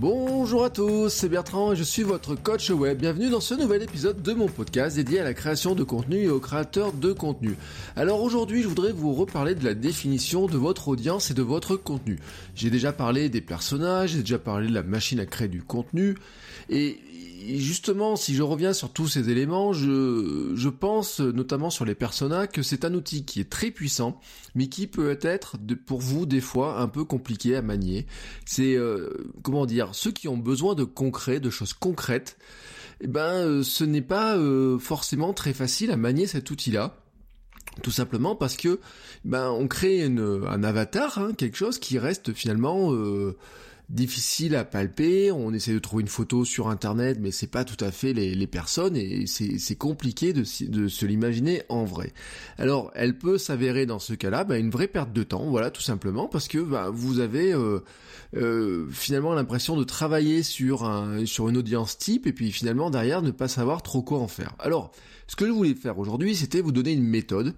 Bonjour à tous, c'est Bertrand et je suis votre coach web. Bienvenue dans ce nouvel épisode de mon podcast dédié à la création de contenu et aux créateurs de contenu. Alors aujourd'hui, je voudrais vous reparler de la définition de votre audience et de votre contenu. J'ai déjà parlé des personnages, j'ai déjà parlé de la machine à créer du contenu et justement, si je reviens sur tous ces éléments, je, pense notamment sur les personas que c'est un outil qui est très puissant, mais qui peut être pour vous des fois un peu compliqué à manier. C'est euh, comment dire, ceux qui ont besoin de concret, de choses concrètes, eh ben euh, ce n'est pas euh, forcément très facile à manier cet outil-là. Tout simplement parce que ben on crée un avatar, hein, quelque chose qui reste finalement difficile à palper. On essaie de trouver une photo sur internet, mais c'est pas tout à fait les, personnes et c'est compliqué de, de se l'imaginer en vrai. Alors, elle peut s'avérer dans ce cas-là bah, une vraie perte de temps, voilà, tout simplement, parce que bah, vous avez euh, euh, finalement l'impression de travailler sur un sur une audience type et puis finalement derrière ne pas savoir trop quoi en faire. Alors, ce que je voulais faire aujourd'hui, c'était vous donner une méthode.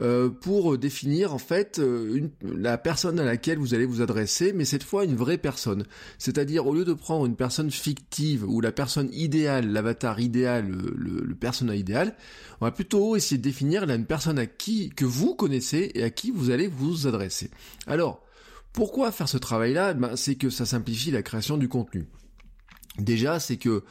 Euh, pour définir en fait euh, la personne à laquelle vous allez vous adresser, mais cette fois une vraie personne. C'est-à-dire au lieu de prendre une personne fictive ou la personne idéale, l'avatar idéal, le, le, persona idéal, on va plutôt essayer de définir là, une personne à qui que vous connaissez et à qui vous allez vous adresser. Alors, pourquoi faire ce travail-là? Ben, C'est que ça simplifie la création du contenu. Déjà, c'est que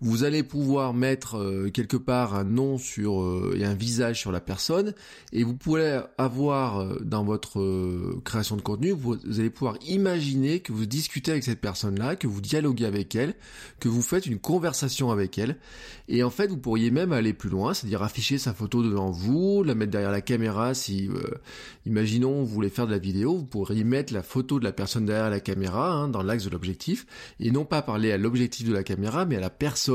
vous allez pouvoir mettre euh, quelque part un nom sur euh, et un visage sur la personne et vous pourrez avoir euh, dans votre création de contenu, vous, allez pouvoir imaginer que vous discutez avec cette personne-là, que vous dialoguez avec elle, que vous faites une conversation avec elle et en fait vous pourriez même aller plus loin, c'est-à-dire afficher sa photo devant vous, la mettre derrière la caméra si imaginons vous voulez faire de la vidéo, vous pourriez mettre la photo de la personne derrière la caméra hein, dans l'axe de l'objectif et non pas parler à l'objectif de la caméra mais à la personne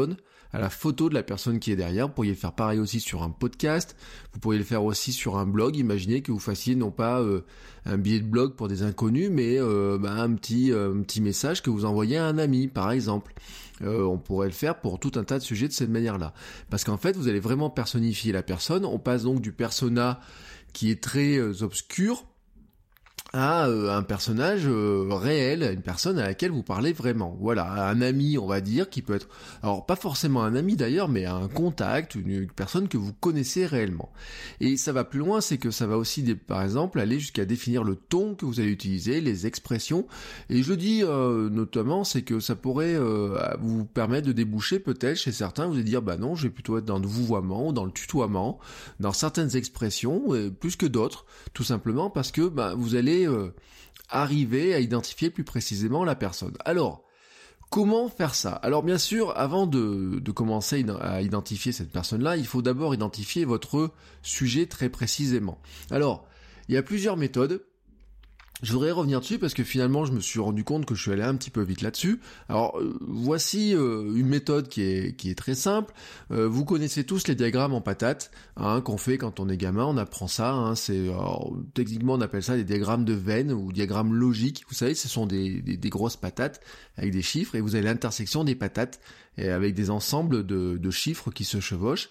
à la photo de la personne qui est derrière. Vous pourriez faire pareil aussi sur un podcast. Vous pourriez le faire aussi sur un blog. Imaginez que vous fassiez non pas euh, un billet de blog pour des inconnus, mais euh, bah, un petit euh, un petit message que vous envoyez à un ami, par exemple. on pourrait le faire pour tout un tas de sujets de cette manière-là. Parce qu'en fait, vous allez vraiment personnifier la personne. On passe donc du persona qui est très obscur à euh, un personnage euh, réel, une personne à laquelle vous parlez vraiment. Voilà, un ami, on va dire, qui peut être, alors pas forcément un ami d'ailleurs, mais un contact, une, personne que vous connaissez réellement. Et ça va plus loin, c'est que ça va aussi, par exemple, aller jusqu'à définir le ton que vous allez utiliser, les expressions. Et je dis euh, notamment, c'est que ça pourrait vous permettre de déboucher peut-être chez certains, vous dire, bah non, je vais plutôt être dans le vouvoiement, dans le tutoiement, dans certaines expressions, plus que d'autres, tout simplement parce que bah, vous allez euh, arriver à identifier plus précisément la personne. Alors, Comment faire ça? Alors bien sûr, avant de, de, commencer à identifier cette personne-là, il faut d'abord identifier votre sujet très précisément. Alors, il y a plusieurs méthodes. Je voudrais revenir dessus parce que finalement je me suis rendu compte que je suis allé un petit peu vite là-dessus. Alors euh, voici euh, une méthode qui est, qui est très simple. Euh, vous connaissez tous les diagrammes en patate hein, qu'on fait quand on est gamin, on apprend ça. Hein, c'est techniquement on appelle ça des diagrammes de veine ou diagrammes logiques. Vous savez, ce sont des, des, grosses patates avec des chiffres et vous avez l'intersection des patates et avec des ensembles de, de chiffres qui se chevauchent.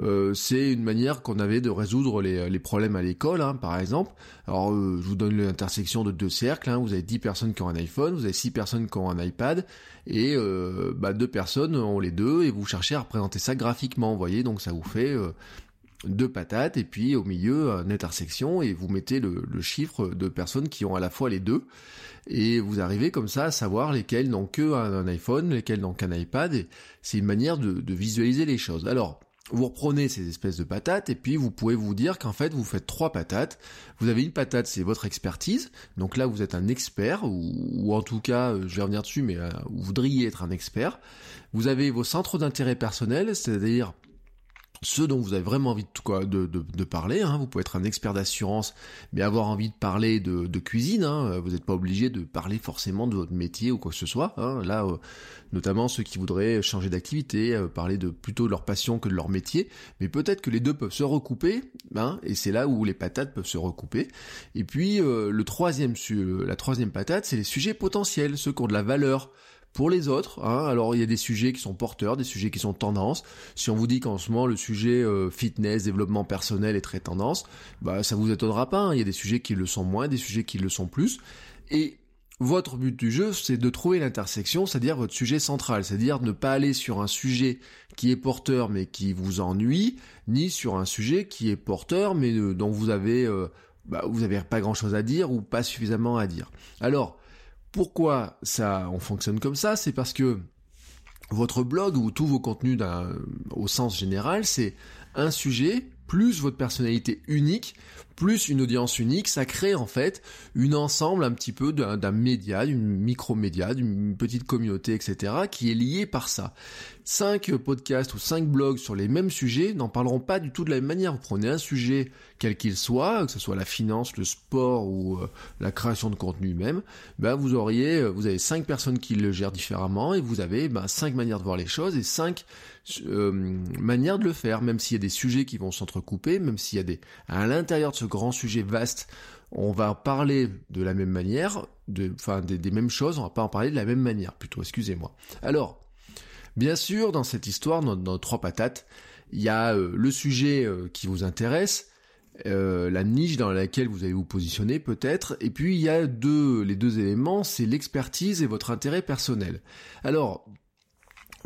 Euh, c'est une manière qu'on avait de résoudre les, problèmes à l'école, hein, par exemple. Alors, euh, je vous donne l'intersection de deux cercles. Hein. Vous avez 10 personnes qui ont un iPhone, vous avez 6 personnes qui ont un iPad, et euh, bah, deux personnes ont les deux, et vous cherchez à représenter ça graphiquement, vous voyez, donc ça vous fait deux patates, et puis au milieu, une intersection, et vous mettez le, chiffre de personnes qui ont à la fois les deux, et vous arrivez comme ça à savoir lesquelles n'ont que un, iPhone, lesquelles n'ont qu'un iPad, c'est une manière de, de visualiser les choses. Alors, vous reprenez ces espèces de patates et puis vous pouvez vous dire qu'en fait vous faites trois patates. Vous avez une patate, c'est votre expertise. Donc là vous êtes un expert ou, en tout cas, euh, je vais revenir dessus, mais euh, vous voudriez être un expert. Vous avez vos centres d'intérêt personnel, c'est-à-dire ce dont vous avez vraiment envie de, parler. Hein. Vous pouvez être un expert d'assurance, mais avoir envie de parler de, cuisine. Hein. Vous n'êtes pas obligé de parler forcément de votre métier ou quoi que ce soit. Hein. Là, euh, notamment ceux qui voudraient changer d'activité, euh, parler de plutôt de leur passion que de leur métier. Mais peut-être que les deux peuvent se recouper, et c'est là où les patates peuvent se recouper. Et puis euh, le troisième, la troisième patate, c'est les sujets potentiels, ceux qui ont de la valeur pour les autres, hein, alors il y a des sujets qui sont porteurs, des sujets qui sont tendances. Si on vous dit qu'en ce moment le sujet euh, fitness, développement personnel est très tendance, bah ça vous étonnera pas. Hein. Il y a des sujets qui le sont moins, des sujets qui le sont plus. Et votre but du jeu, c'est de trouver l'intersection, c'est-à-dire votre sujet central, c'est-à-dire ne pas aller sur un sujet qui est porteur mais qui vous ennuie, ni sur un sujet qui est porteur mais euh, dont vous avez euh, bah, vous avez pas grand-chose à dire ou pas suffisamment à dire. Alors pourquoi ça, on fonctionne comme ça? C'est parce que votre blog ou tous vos contenus au sens général, c'est un sujet plus votre personnalité unique plus une audience unique, ça crée en fait une ensemble un petit peu d'un média, d'une micro-média, d'une petite communauté, etc., qui est liée par ça. Cinq podcasts ou cinq blogs sur les mêmes sujets n'en parleront pas du tout de la même manière. Vous prenez un sujet, quel qu'il soit, que ce soit la finance, le sport ou euh, la création de contenu même, ben vous auriez, euh, vous avez cinq personnes qui le gèrent différemment et vous avez ben, cinq manières de voir les choses et cinq euh, manières de le faire, même s'il y a des sujets qui vont s'entrecouper, même s'il y a des à l'intérieur de ce grand sujet vaste, on va parler de la même manière, enfin des, mêmes choses, on va pas en parler de la même manière, plutôt, excusez-moi. Alors, bien sûr, dans cette histoire, dans, nos trois patates, il y a euh, le sujet euh, qui vous intéresse, euh, la niche dans laquelle vous allez vous positionner peut-être, et puis il y a les deux éléments, c'est l'expertise et votre intérêt personnel. Alors,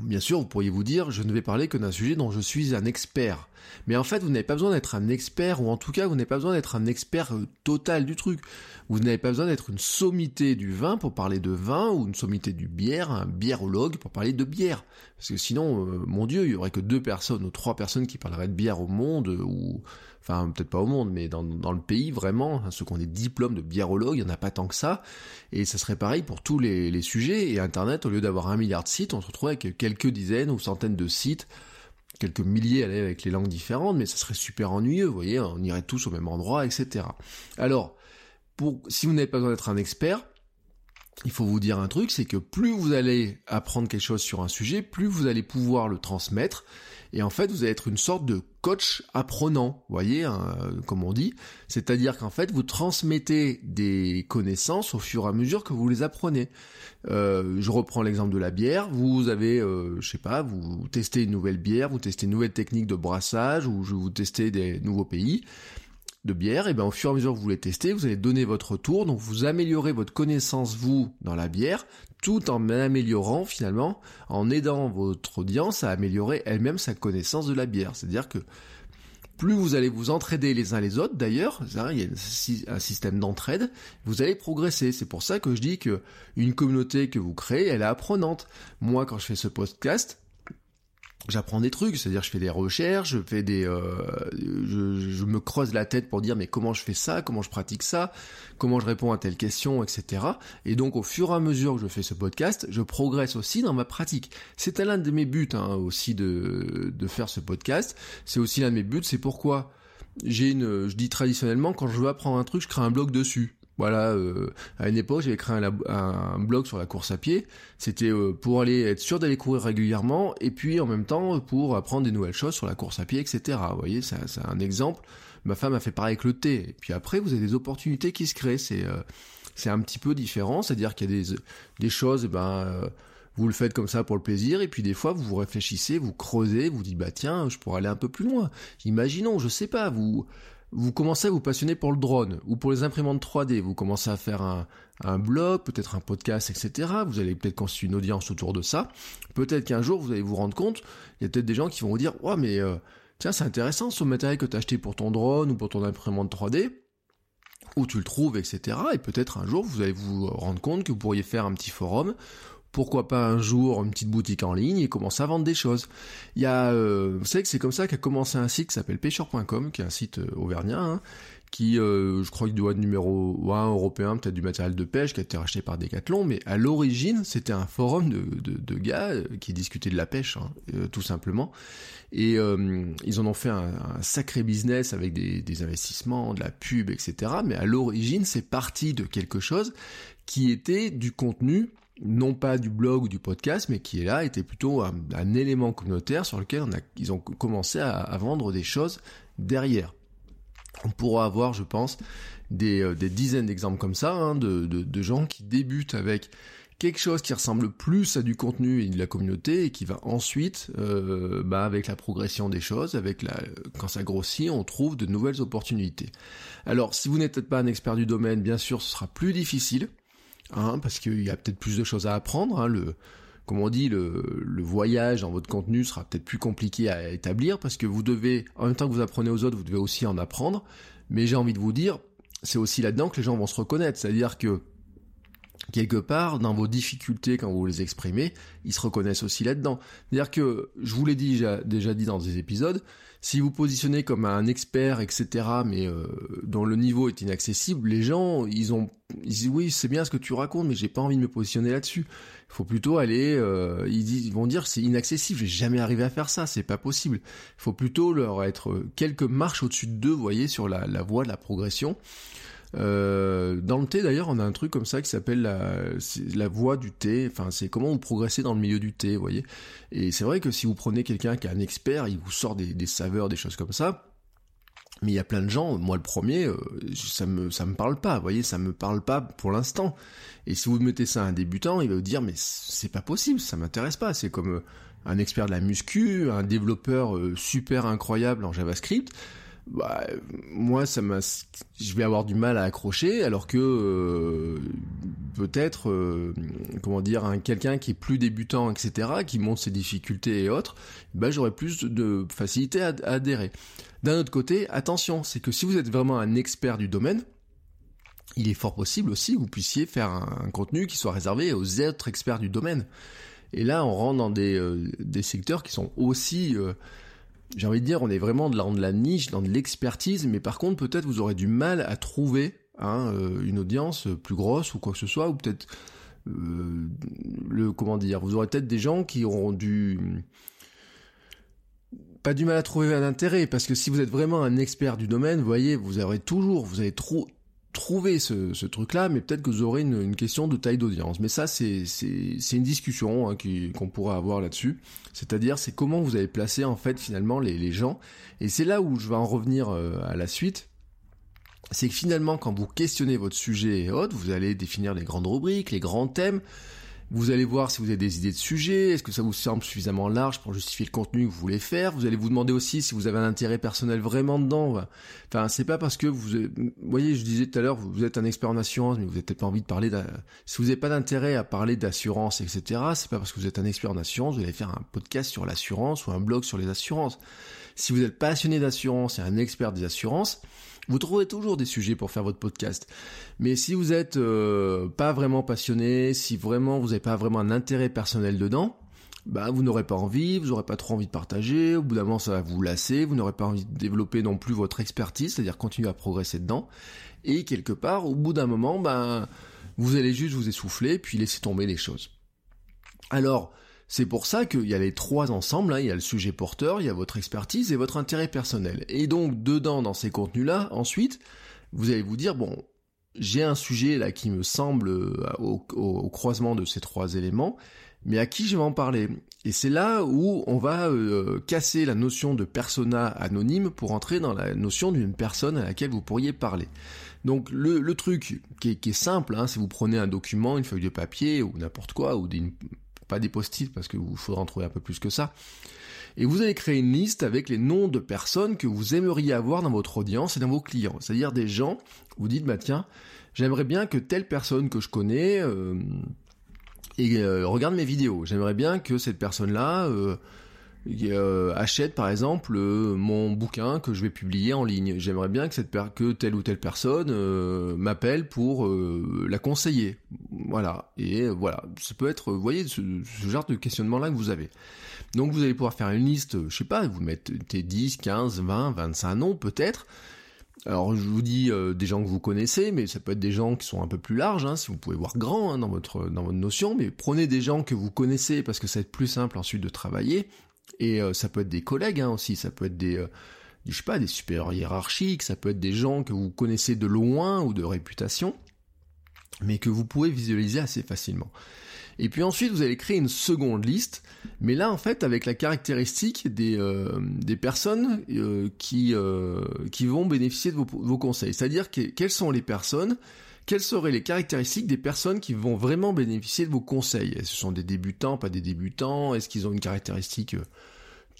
Bien sûr, vous pourriez vous dire, je ne vais parler que d'un sujet dont je suis un expert. Mais en fait, vous n'avez pas besoin d'être un expert, ou en tout cas, vous n'avez pas besoin d'être un expert euh, total du truc. Vous n'avez pas besoin d'être une sommité du vin pour parler de vin, ou une sommité du bière, un biérologue pour parler de bière. Parce que sinon, euh, mon Dieu, il y aurait que deux personnes ou trois personnes qui parleraient de bière au monde, ou enfin peut-être pas au monde, mais dans, le pays vraiment, hein, ceux qui ont des diplômes de biérologue, il n'y en a pas tant que ça, et ça serait pareil pour tous les, sujets, et Internet, au lieu d'avoir un milliard de sites, on se retrouve avec quelques dizaines ou centaines de sites, quelques milliers avec les langues différentes, mais ça serait super ennuyeux, vous voyez, on irait tous au même endroit, etc. Alors, pour, si vous n'avez pas besoin d'être un expert, il faut vous dire un truc, c'est que plus vous allez apprendre quelque chose sur un sujet, plus vous allez pouvoir le transmettre, et en fait, vous allez être une sorte de coach apprenant, voyez, hein, comme on dit. C'est-à-dire qu'en fait, vous transmettez des connaissances au fur et à mesure que vous les apprenez. Euh, je reprends l'exemple de la bière. Vous avez, euh, je sais pas, vous testez une nouvelle bière, vous testez une nouvelle technique de brassage, ou vous testez des nouveaux pays de bière, et bien au fur et à mesure que vous les testez, vous allez donner votre retour, donc vous améliorez votre connaissance vous dans la bière, tout en améliorant finalement, en aidant votre audience à améliorer elle-même sa connaissance de la bière. C'est-à-dire que plus vous allez vous entraider les uns les autres, d'ailleurs, il y a un système d'entraide, vous allez progresser. C'est pour ça que je dis que une communauté que vous créez, elle est apprenante. Moi, quand je fais ce podcast, j'apprends des trucs, c'est-à-dire je fais des recherches, je fais des, euh, je, me creuse la tête pour dire mais comment je fais ça, comment je pratique ça, comment je réponds à telle question, etc. Et donc au fur et à mesure que je fais ce podcast, je progresse aussi dans ma pratique. C'est l'un de mes buts hein, aussi de, de faire ce podcast. C'est aussi l'un de mes buts. C'est pourquoi j'ai une, je dis traditionnellement quand je veux apprendre un truc, je crée un blog dessus. Voilà, euh, à une époque, j'avais créé un, blog sur la course à pied. C'était euh, pour aller être sûr d'aller courir régulièrement, et puis en même temps pour apprendre des nouvelles choses sur la course à pied, etc. Vous voyez, c'est un exemple. Ma femme a fait pareil avec le thé. Et puis après, vous avez des opportunités qui se créent. C'est euh, c'est un petit peu différent, c'est-à-dire qu'il y a des des choses, eh ben vous le faites comme ça pour le plaisir, et puis des fois vous vous réfléchissez, vous creusez, vous dites bah tiens, je pourrais aller un peu plus loin. Imaginons, je sais pas, vous vous commencez à vous passionner pour le drone ou pour les imprimantes 3D, vous commencez à faire un, blog, peut-être un podcast, etc. Vous allez peut-être constituer une audience autour de ça. Peut-être qu'un jour vous allez vous rendre compte, il y a peut-être des gens qui vont vous dire, ouais mais euh, tiens c'est intéressant ce matériel que tu as acheté pour ton drone ou pour ton imprimante 3D, où tu le trouves, etc. Et peut-être un jour vous allez vous rendre compte que vous pourriez faire un petit forum pourquoi pas un jour une petite boutique en ligne et commencer à vendre des choses. Il y a, euh, vous savez que c'est comme ça qu'a commencé un site qui s'appelle pêcheur.com, qui est un site euh, auvergnat, hein, qui, euh, je crois qu'il doit être numéro 1 européen, peut-être du matériel de pêche, qui a été racheté par Decathlon, mais à l'origine, c'était un forum de, de, gars qui discutaient de la pêche, hein, tout simplement. Et ils en ont fait un, sacré business avec des, investissements, de la pub, etc. Mais à l'origine, c'est parti de quelque chose qui était du contenu non pas du blog ou du podcast, mais qui est là, était plutôt un, élément communautaire sur lequel ils ont commencé à, vendre des choses derrière. On pourra avoir, je pense, des, euh, dizaines d'exemples comme ça, hein, de, gens qui débutent avec quelque chose qui ressemble plus à du contenu et de la communauté et qui va ensuite, euh, bah, avec la progression des choses, avec la, quand ça grossit, on trouve de nouvelles opportunités. Alors, si vous n'êtes pas un expert du domaine, bien sûr, ce sera plus difficile hein, parce qu'il y a peut-être plus de choses à apprendre. Hein, le, comme on dit, le, le, voyage dans votre contenu sera peut-être plus compliqué à établir parce que vous devez, en même temps que vous apprenez aux autres, vous devez aussi en apprendre. Mais j'ai envie de vous dire, c'est aussi là-dedans que les gens vont se reconnaître. C'est-à-dire que quelque part, dans vos difficultés quand vous les exprimez, ils se reconnaissent aussi là-dedans. C'est-à-dire que, je vous l'ai déjà, dit dans des épisodes, si vous positionnez comme un expert, etc., mais euh, dont le niveau est inaccessible, les gens, ils ont, ils disent oui, c'est bien ce que tu racontes, mais j'ai pas envie de me positionner là-dessus. Il faut plutôt aller, euh, ils vont dire c'est inaccessible, j'ai jamais arrivé à faire ça, c'est pas possible. Il faut plutôt leur être quelques marches au-dessus d'eux, vous voyez, sur la, la voie de la progression. Euh, dans le thé d'ailleurs, on a un truc comme ça qui s'appelle la, la voie du thé. Enfin, c'est comment vous progressez dans le milieu du thé, vous voyez. Et c'est vrai que si vous prenez quelqu'un qui est un expert, il vous sort des, des saveurs, des choses comme ça. Mais il y a plein de gens, moi le premier, euh, ça me ça me parle pas, vous voyez, ça me parle pas pour l'instant. Et si vous mettez ça à un débutant, il va vous dire mais c'est pas possible, ça m'intéresse pas. C'est comme euh, un expert de la muscu, un développeur super incroyable en JavaScript bah, moi, ça m'a, je vais avoir du mal à accrocher, alors que euh, peut-être, euh, comment dire, un quelqu'un qui est plus débutant, etc., qui montre ses difficultés et autres, bah, j'aurais plus de facilité à, adhérer. D'un autre côté, attention, c'est que si vous êtes vraiment un expert du domaine, il est fort possible aussi que vous puissiez faire un, contenu qui soit réservé aux autres experts du domaine. Et là, on rentre dans des, euh, des secteurs qui sont aussi j'ai envie de dire, on est vraiment dans de la niche, dans de l'expertise, mais par contre, peut-être vous aurez du mal à trouver hein, euh, une audience plus grosse ou quoi que ce soit, ou peut-être euh, le comment dire, vous aurez peut-être des gens qui auront du pas du mal à trouver un intérêt, parce que si vous êtes vraiment un expert du domaine, vous voyez, vous aurez toujours, vous avez trop trouver ce, truc-là, mais peut-être que vous aurez une, question de taille d'audience. Mais ça, c'est une discussion hein, qu'on pourra avoir là-dessus. C'est-à-dire, c'est comment vous avez placé en fait finalement les, les gens. Et c'est là où je vais en revenir euh, à la suite. C'est que finalement, quand vous questionnez votre sujet et autres, vous allez définir les grandes rubriques, les grands thèmes. Vous allez voir si vous avez des idées de sujets, est-ce que ça vous semble suffisamment large pour justifier le contenu que vous voulez faire? Vous allez vous demander aussi si vous avez un intérêt personnel vraiment dedans. Enfin, c'est pas parce que vous, vous voyez, je disais tout à l'heure, vous êtes un expert en assurance, mais vous n'avez peut-être pas envie de parler. Si vous n'avez pas d'intérêt à parler d'assurance, etc., c'est pas parce que vous êtes un expert en assurance, vous allez faire un podcast sur l'assurance ou un blog sur les assurances. Si vous êtes passionné d'assurance et un expert des assurances, vous trouverez toujours des sujets pour faire votre podcast. Mais si vous êtes euh, pas vraiment passionné, si vraiment vous n'avez pas vraiment un intérêt personnel dedans, bah vous n'aurez pas envie, vous n'aurez pas trop envie de partager, au bout d'un moment ça va vous lasser, vous n'aurez pas envie de développer non plus votre expertise, c'est-à-dire continuer à progresser dedans, et quelque part, au bout d'un moment, ben vous allez juste vous essouffler, puis laisser tomber les choses. Alors, c'est pour ça qu'il y a les trois ensembles, hein. il y a le sujet porteur, il y a votre expertise et votre intérêt personnel. Et donc dedans, dans ces contenus-là, ensuite, vous allez vous dire, bon, j'ai un sujet là qui me semble euh, au, croisement de ces trois éléments, mais à qui je vais en parler? Et c'est là où on va euh, casser la notion de persona anonyme pour entrer dans la notion d'une personne à laquelle vous pourriez parler. Donc le, truc qui est, simple, hein, si vous prenez un document, une feuille de papier ou n'importe quoi, ou une, pas des post-it parce que vous faudra en trouver un peu plus que ça. Et vous allez créer une liste avec les noms de personnes que vous aimeriez avoir dans votre audience et dans vos clients. C'est-à-dire des gens, vous dites, bah tiens, j'aimerais bien que telle personne que je connais euh, et, euh, regarde mes vidéos. J'aimerais bien que cette personne-là euh, euh, achète par exemple euh, mon bouquin que je vais publier en ligne. J'aimerais bien que, telle ou telle personne euh, m'appelle pour la conseiller. voilà. Et voilà, ça peut être, vous voyez, ce, genre de questionnement-là que vous avez. Donc vous allez pouvoir faire une liste, je sais pas, vous mettez 10, 15, 20, 25 noms peut-être. Alors je vous dis des gens que vous connaissez, mais ça peut être des gens qui sont un peu plus larges, hein, si vous pouvez voir grand hein, dans votre dans votre notion, mais prenez des gens que vous connaissez parce que ça va être plus simple ensuite de travailler. Et euh, ça peut être des collègues hein, aussi, ça peut être des, euh, je sais pas, des supérieurs hiérarchiques, ça peut être des gens que vous connaissez de loin ou de réputation, mais que vous pouvez visualiser assez facilement. Et puis ensuite, vous allez créer une seconde liste, mais là, en fait, avec la caractéristique des, euh, des personnes euh, qui, qui vont bénéficier de vos, conseils. C'est-à-dire que, quelles sont les personnes, quelles seraient les caractéristiques des personnes qui vont vraiment bénéficier de vos conseils? Est-ce que ce sont des débutants, pas des débutants? Est-ce qu'ils ont une caractéristique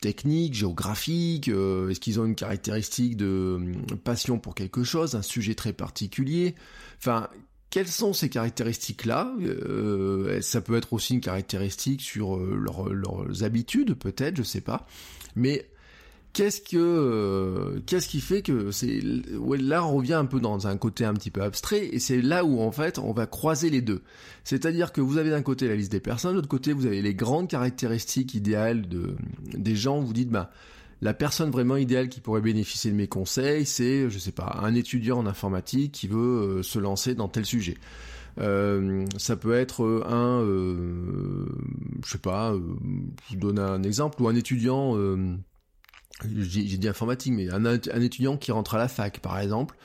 technique, géographique Est-ce qu'ils ont une caractéristique de passion pour quelque chose, un sujet très particulier? Enfin, quelles sont ces caractéristiques-là? Euh, Ça peut être aussi une caractéristique sur euh, leurs habitudes, peut-être, je sais pas. Mais qu'est-ce que euh, qu'est-ce qui fait que c'est là on revient un peu dans un côté un petit peu abstrait et c'est là où en fait on va croiser les deux. C'est-à-dire que vous avez d'un côté la liste des personnes, de l'autre côté vous avez les grandes caractéristiques idéales de des gens. Vous dites bah la personne vraiment idéale qui pourrait bénéficier de mes conseils, c'est, je sais pas, un étudiant en informatique qui veut euh, se lancer dans tel sujet. Euh, ça peut être un, euh, je sais pas, je vous donne un exemple, ou un étudiant, j'ai dit informatique, mais un, étudiant qui rentre à la fac, par exemple,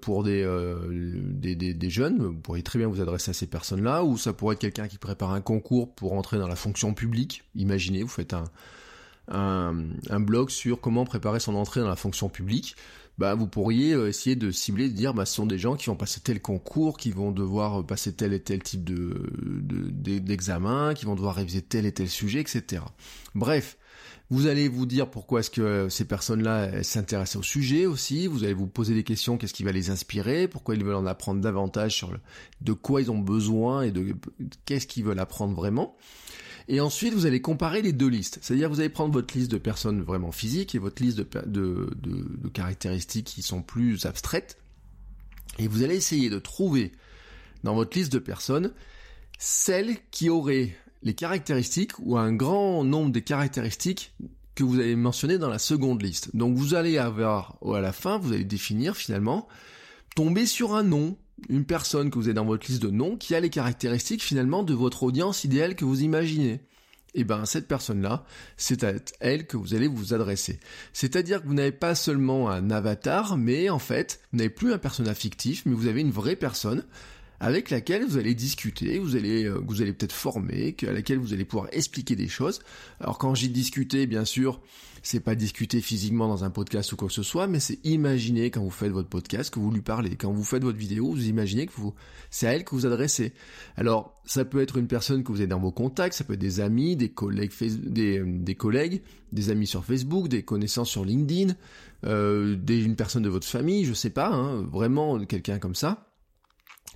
pour des, des, des, jeunes, vous pourriez très bien vous adresser à ces personnes-là, ou ça pourrait être quelqu'un qui prépare un concours pour entrer dans la fonction publique. Imaginez, vous faites un, un, blog sur comment préparer son entrée dans la fonction publique, bah, vous pourriez euh, essayer de cibler, de dire, bah, ce sont des gens qui vont passer tel concours, qui vont devoir passer tel et tel type de, d'examen, qui vont devoir réviser tel et tel sujet, etc. Bref, vous allez vous dire pourquoi est-ce que ces personnes-là s'intéressent au sujet aussi. Vous allez vous poser des questions, qu'est-ce qui va les inspirer, pourquoi ils veulent en apprendre davantage sur le, de quoi ils ont besoin et de qu'est-ce qu'ils veulent apprendre vraiment. Et ensuite, vous allez comparer les deux listes. C'est-à-dire, vous allez prendre votre liste de personnes vraiment physiques et votre liste de, de, caractéristiques qui sont plus abstraites. Et vous allez essayer de trouver dans votre liste de personnes celles qui auraient les caractéristiques ou un grand nombre des caractéristiques que vous avez mentionnées dans la seconde liste. Donc vous allez avoir, à la fin, vous allez définir finalement, tomber sur un nom une personne que vous avez dans votre liste de noms qui a les caractéristiques finalement de votre audience idéale que vous imaginez. Et eh ben cette personne-là, c'est à elle que vous allez vous adresser. C'est-à-dire que vous n'avez pas seulement un avatar, mais en fait, vous n'avez plus un personnage fictif, mais vous avez une vraie personne avec laquelle vous allez discuter, vous allez, euh, vous allez peut-être former, à laquelle vous allez pouvoir expliquer des choses. Alors quand j'y discuter, bien sûr, c'est pas discuter physiquement dans un podcast ou quoi que ce soit, mais c'est imaginer quand vous faites votre podcast que vous lui parlez. Quand vous faites votre vidéo, vous imaginez que vous, c'est à elle que vous adressez. Alors, ça peut être une personne que vous avez dans vos contacts, ça peut être des amis, des collègues, des, des collègues, des amis sur Facebook, des connaissances sur LinkedIn, euh, des, une personne de votre famille, je sais pas, hein, vraiment quelqu'un comme ça.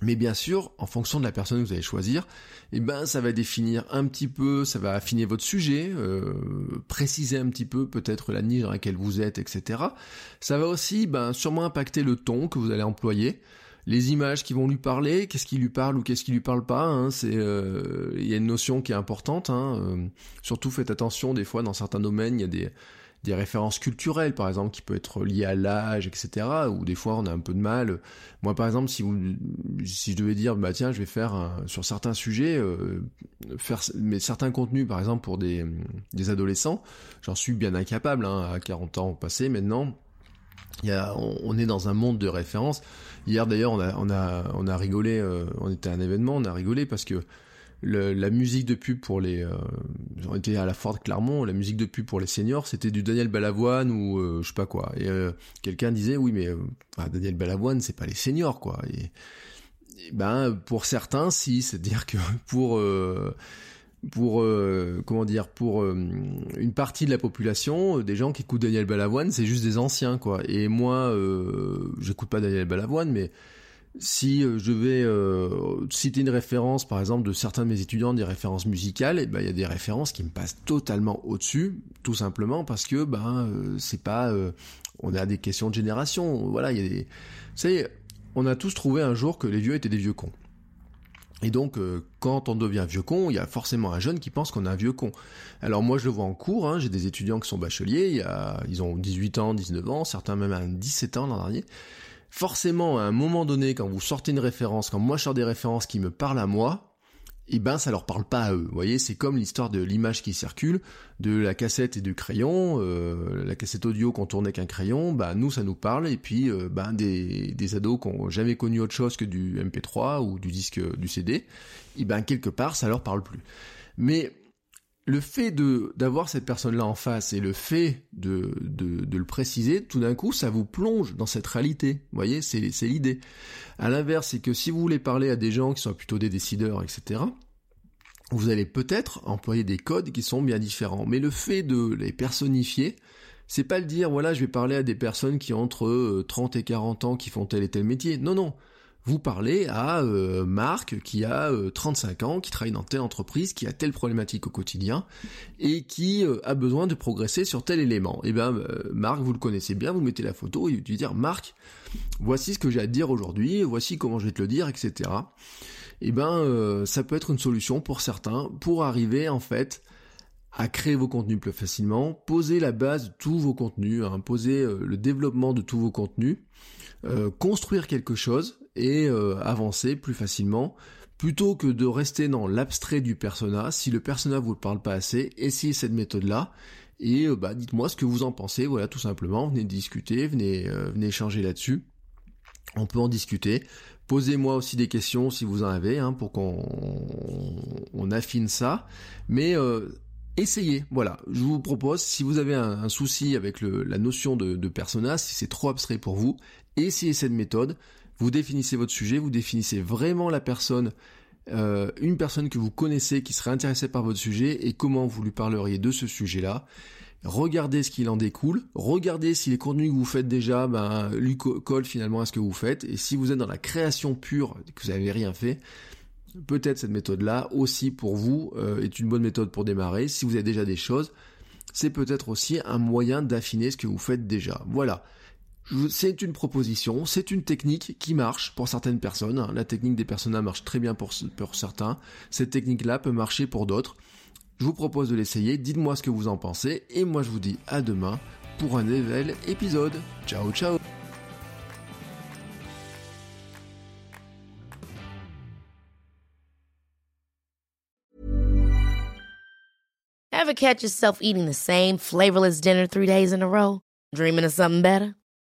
Mais bien sûr, en fonction de la personne que vous allez choisir, eh ben ça va définir un petit peu, ça va affiner votre sujet, euh, préciser un petit peu peut-être la niche dans laquelle vous êtes, etc. Ça va aussi ben, sûrement impacter le ton que vous allez employer, les images qui vont lui parler, qu'est-ce qui lui parle ou qu'est-ce qui lui parle pas. Hein, c'est euh, il y a une notion qui est importante. Hein, euh, surtout faites attention des fois dans certains domaines, il y a des des références culturelles, par exemple, qui peut être liées à l'âge, etc. Ou des fois, on a un peu de mal. Moi, par exemple, si vous, si je devais dire, bah tiens, je vais faire sur certains sujets, euh, faire mais certains contenus, par exemple, pour des, des adolescents, j'en suis bien incapable. Hein, à 40 ans passé maintenant, il y a, on, est dans un monde de références. Hier, d'ailleurs, on a, on a, on a rigolé. Euh, on était à un événement, on a rigolé parce que la musique de pub pour les, euh, on était à la Ford Clermont, la musique de pub pour les seniors, c'était du Daniel Balavoine ou euh, je sais pas quoi. Et euh, quelqu'un disait oui mais euh, Daniel Balavoine c'est pas les seniors quoi. Et, ben pour certains si, c'est-à-dire que pour pour comment dire pour une partie de la population des gens qui écoutent Daniel Balavoine c'est juste des anciens quoi et moi j'écoute pas Daniel Balavoine mais si euh, je vais euh, citer une référence, par exemple, de certains de mes étudiants, des références musicales, et ben il y a des références qui me passent totalement au-dessus, tout simplement parce que ben euh, c'est pas, on a des questions de génération, voilà, il y a des, vous savez, on a tous trouvé un jour que les vieux étaient des vieux cons. Et donc, euh, quand on devient vieux con, il y a forcément un jeune qui pense qu'on est un vieux con. Alors moi, je le vois en cours, hein, j'ai des étudiants qui sont bacheliers, il y a, ils ont 18 ans, 19 ans, certains même à 17 ans l'an dernier. Forcément, à un moment donné, quand vous sortez une référence, quand moi je sors des références qui me parlent à moi, eh ben ça leur parle pas à eux. Vous voyez, c'est comme l'histoire de l'image qui circule, de la cassette et du crayon, euh, la cassette audio qu'on tournait qu'un crayon, bah nous ça nous parle, et puis bah, des, des ados qui ont jamais connu autre chose que du MP3 ou du disque du CD, et eh ben quelque part ça leur parle plus. Mais le fait de d'avoir cette personne-là en face et le fait de, de, le préciser, tout d'un coup, ça vous plonge dans cette réalité. Vous voyez, c'est l'idée. À l'inverse, c'est que si vous voulez parler à des gens qui sont plutôt des décideurs, etc., vous allez peut-être employer des codes qui sont bien différents. Mais le fait de les personnifier, c'est pas le dire, voilà, je vais parler à des personnes qui ont entre 30 euh, et 40 ans qui font tel et tel métier. Non, non vous parlez à euh, Marc qui a 35 euh, ans, qui travaille dans telle entreprise, qui a telle problématique au quotidien et qui euh, a besoin de progresser sur tel élément. Et eh bien Marc, vous le connaissez bien, vous mettez la photo et vous dites dire Marc, voici ce que j'ai à te dire aujourd'hui, voici comment je vais te le dire, etc. Et eh ben ça peut être une solution pour certains pour arriver en fait à créer vos contenus plus facilement, poser la base de tous vos contenus, hein, poser le développement de tous vos contenus, construire quelque chose et euh, avancer plus facilement plutôt que de rester dans l'abstrait du persona. Si le persona vous parle pas assez, essayez cette méthode-là et euh, bah, dites-moi ce que vous en pensez. Voilà, tout simplement, venez discuter, venez, euh, venez échanger là-dessus. On peut en discuter. Posez-moi aussi des questions si vous en avez, hein, pour qu'on on affine ça. Mais essayez, voilà. Je vous propose, si vous avez un, souci avec le, la notion de, de persona, si c'est trop abstrait pour vous, essayez cette méthode vous définissez votre sujet, vous définissez vraiment la personne, euh, une personne que vous connaissez qui serait intéressée par votre sujet et comment vous lui parleriez de ce sujet-là. Regardez ce qu'il en découle, regardez si les contenus que vous faites déjà ben, lui collent finalement à ce que vous faites, et si vous êtes dans la création pure, que vous n'avez rien fait, peut-être cette méthode-là aussi pour vous euh, est une bonne méthode pour démarrer. Si vous avez déjà des choses, c'est peut-être aussi un moyen d'affiner ce que vous faites déjà. Voilà c'est une proposition, c'est une technique qui marche pour certaines personnes. La technique des personas marche très bien pour, certains. Cette technique-là peut marcher pour d'autres. Je vous propose de l'essayer, dites-moi ce que vous en pensez, et moi je vous dis à demain pour un nouvel épisode. Ciao ciao catch yourself eating the same flavorless dinner three days in a row? Dreaming of something better?